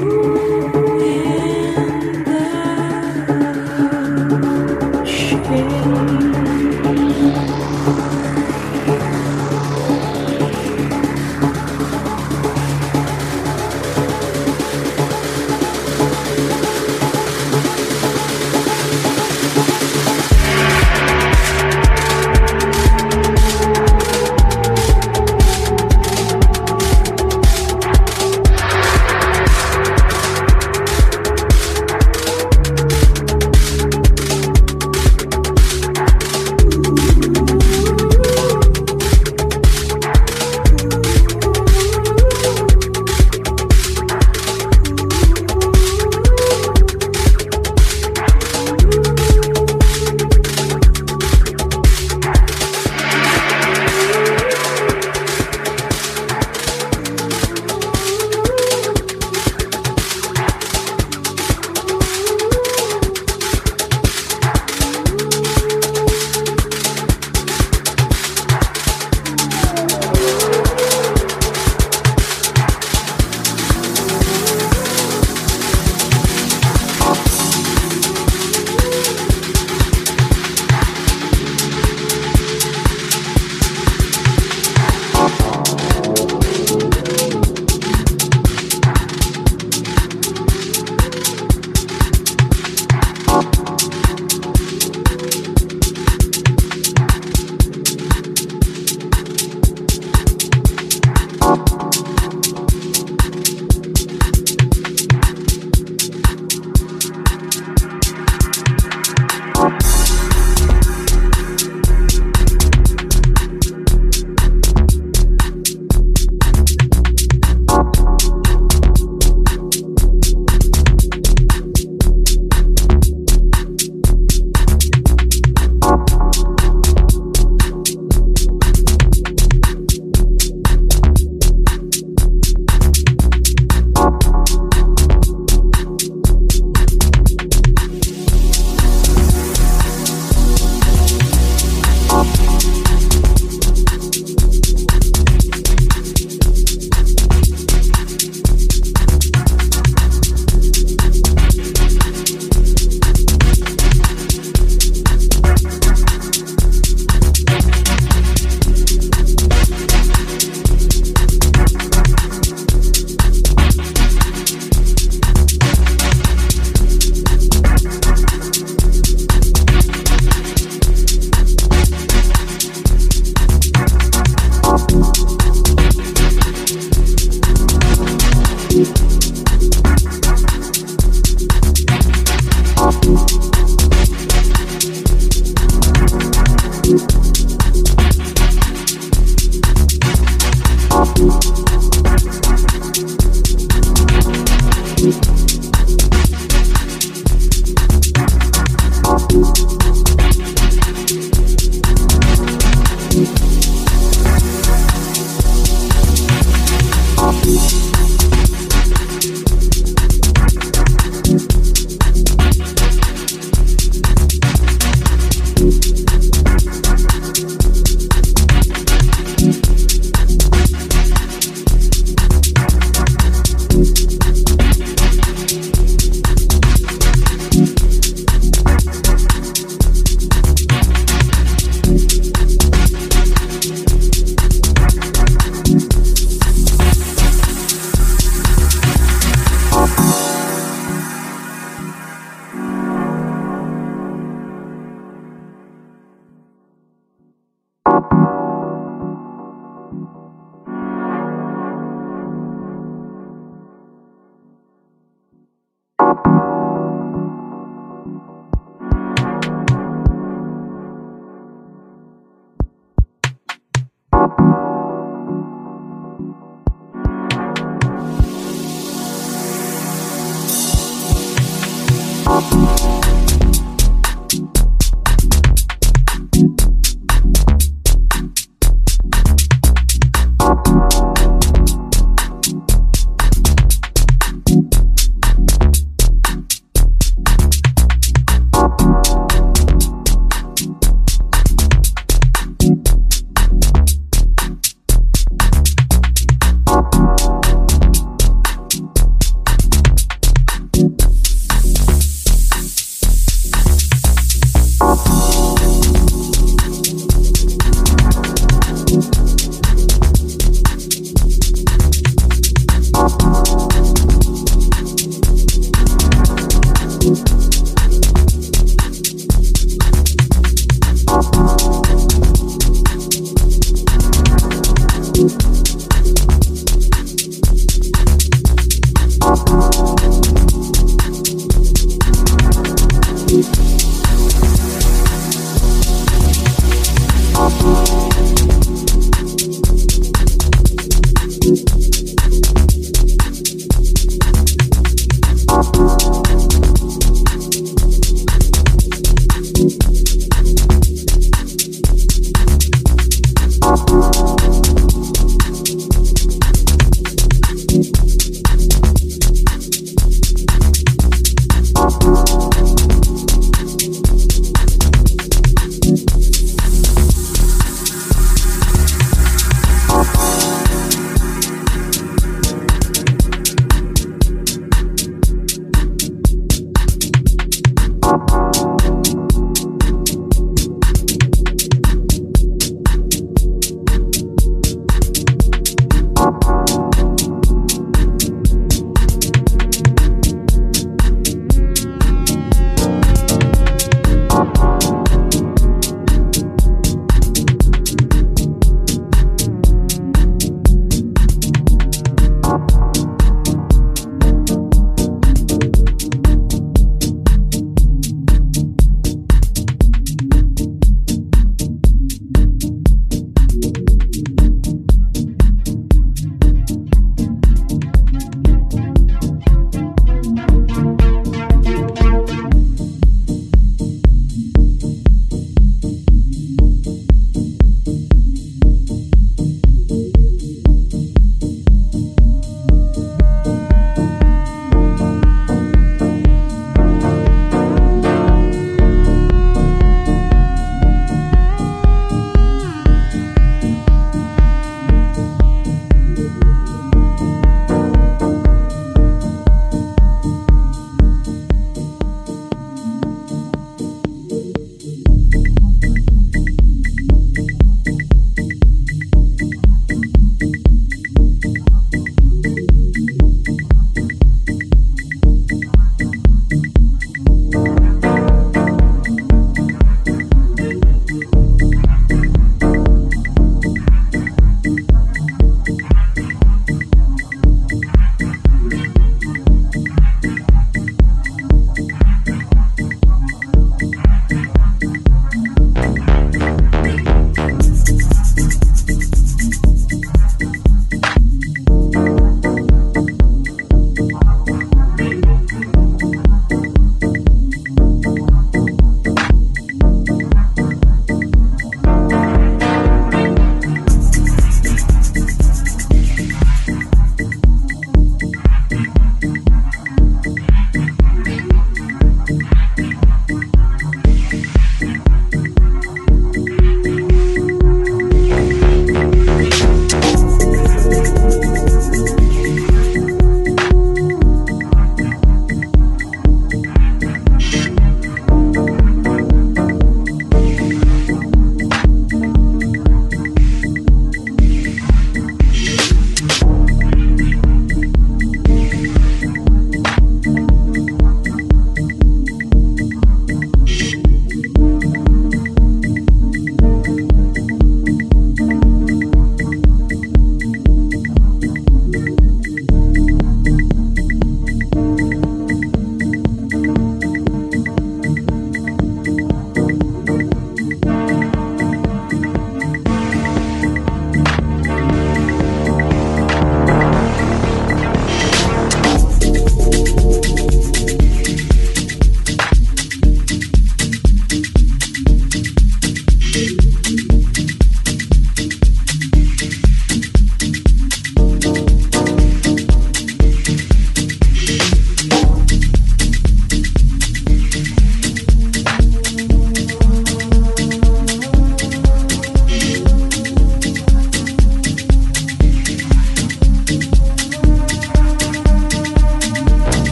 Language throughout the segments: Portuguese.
Música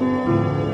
Música